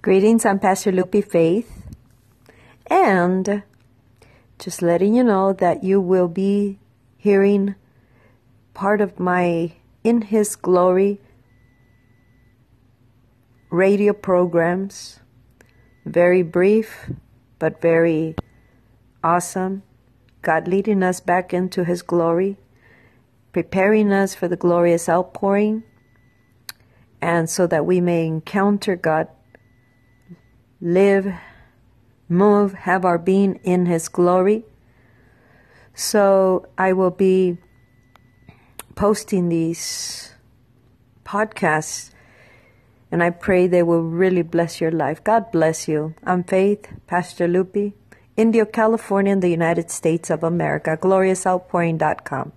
Greetings, I'm Pastor Lupe Faith. And just letting you know that you will be hearing part of my In His Glory radio programs. Very brief, but very awesome. God leading us back into His glory, preparing us for the glorious outpouring, and so that we may encounter God live, move, have our being in His glory. So I will be posting these podcasts and I pray they will really bless your life. God bless you. I'm Faith, Pastor Lupe, Indio, California, in the United States of America. GloriousOutpouring.com.